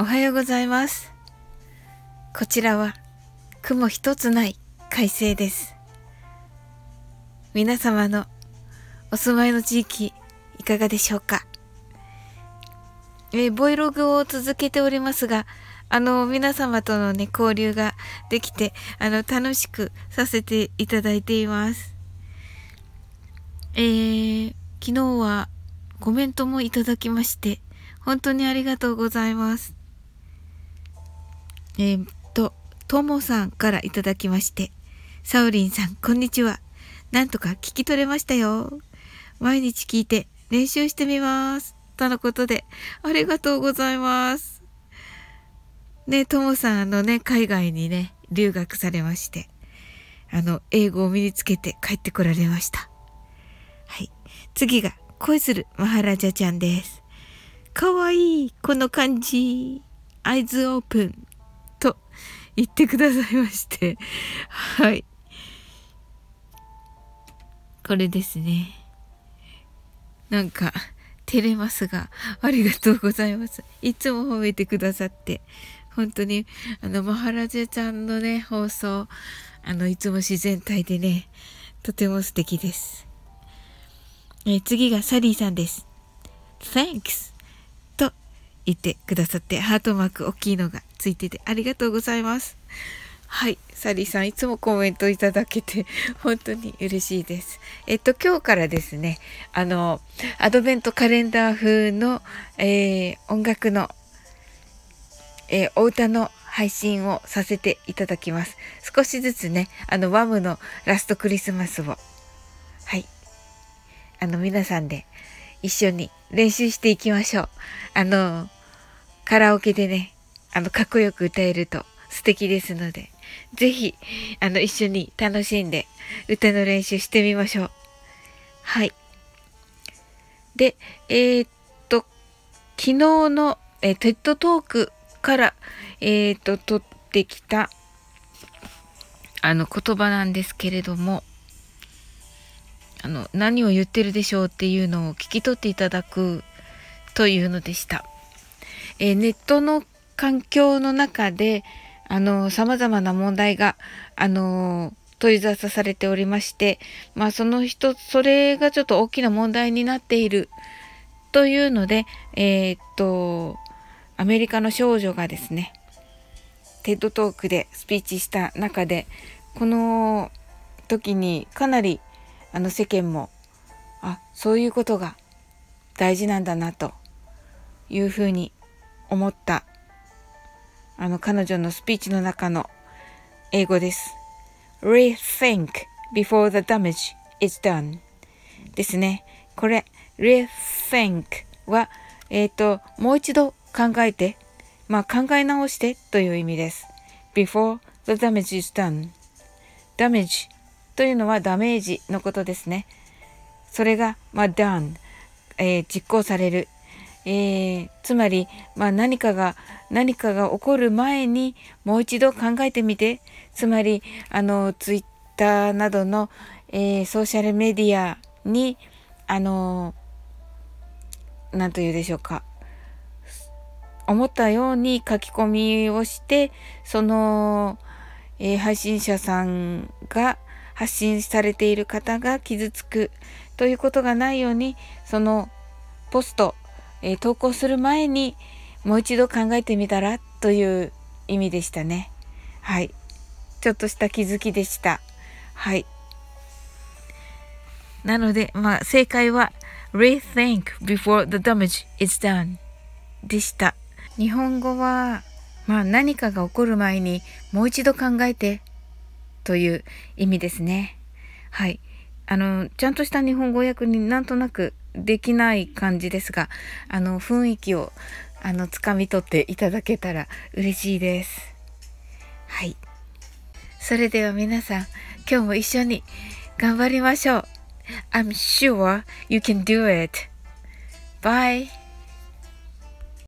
おはようございます。こちらは雲一つない快晴です。皆様のお住まいの地域いかがでしょうか？えー、ボイログを続けておりますが、あの、皆様とのね、交流ができて、あの、楽しくさせていただいています。えー、昨日はコメントもいただきまして、本当にありがとうございます。えー、っと、ともさんからいただきまして、サウリンさん、こんにちは。なんとか聞き取れましたよ。毎日聞いて練習してみます。とのことで、ありがとうございます。ね、ともさん、あのね、海外にね、留学されまして、あの、英語を身につけて帰ってこられました。はい。次が、恋するマハラジャちゃんです。かわいい、この感じ。アイズオープン。言ってくださいまして。はい。これですね。なんか、照れますが、ありがとうございます。いつも褒めてくださって、本当に、あの、マハラジャちゃんのね、放送、あの、いつも自然体でね、とても素敵です。え次がサリーさんです。Thanks! 言ってくださって、ハートマーク大きいのがついててありがとうございます。はい。サリーさん、いつもコメントいただけて、本当に嬉しいです。えっと、今日からですね、あの、アドベントカレンダー風の、えー、音楽の、えー、お歌の配信をさせていただきます。少しずつね、あの、ワムのラストクリスマスを、はい。あの、皆さんで一緒に練習していきましょう。あの、カラオケでね、あの、かっこよく歌えると素敵ですので、ぜひ、あの、一緒に楽しんで歌の練習してみましょう。はい。で、えー、っと、昨日の、えテッドトークから、えー、っと、取ってきた、あの、言葉なんですけれども、あの、何を言ってるでしょうっていうのを聞き取っていただくというのでした。えー、ネットの環境の中で、あの、様々な問題が、あの、問い沙汰されておりまして、まあその人、それがちょっと大きな問題になっているというので、えー、っと、アメリカの少女がですね、テッドトークでスピーチした中で、この時にかなりあの世間も、あ、そういうことが大事なんだなというふうに思ったあの彼女のスピーチの中の英語です。rethink before the damage is done ですね。これ rethink は、えっ、ー、と、もう一度考えて、まあ考え直してという意味です。before the damage is done damage というのはダメージのことですね。それが、まあ、done、えー、実行される。えー、つまり、まあ、何かが何かが起こる前にもう一度考えてみて。つまりあのツイッターなどの、えー、ソーシャルメディアにあの何と言うでしょうか。思ったように書き込みをしてその、えー、配信者さんが発信されている方が傷つくということがないようにそのポスト、えー、投稿する前にもう一度考えてみたらという意味でしたね。はい。ちょっとした気づきでした。はい。なので、まあ、正解は rethink before the damage is done でした。日本語は、まあ、何かが起こる前にもう一度考えてという意味ですね。はい。あの、ちゃんとした日本語訳になんとなくできない感じですが、あの、雰囲気をあの、掴み取っていただけたら嬉しいです。はい。それでは皆さん、今日も一緒に頑張りましょう。I'm sure you can do it. Bye.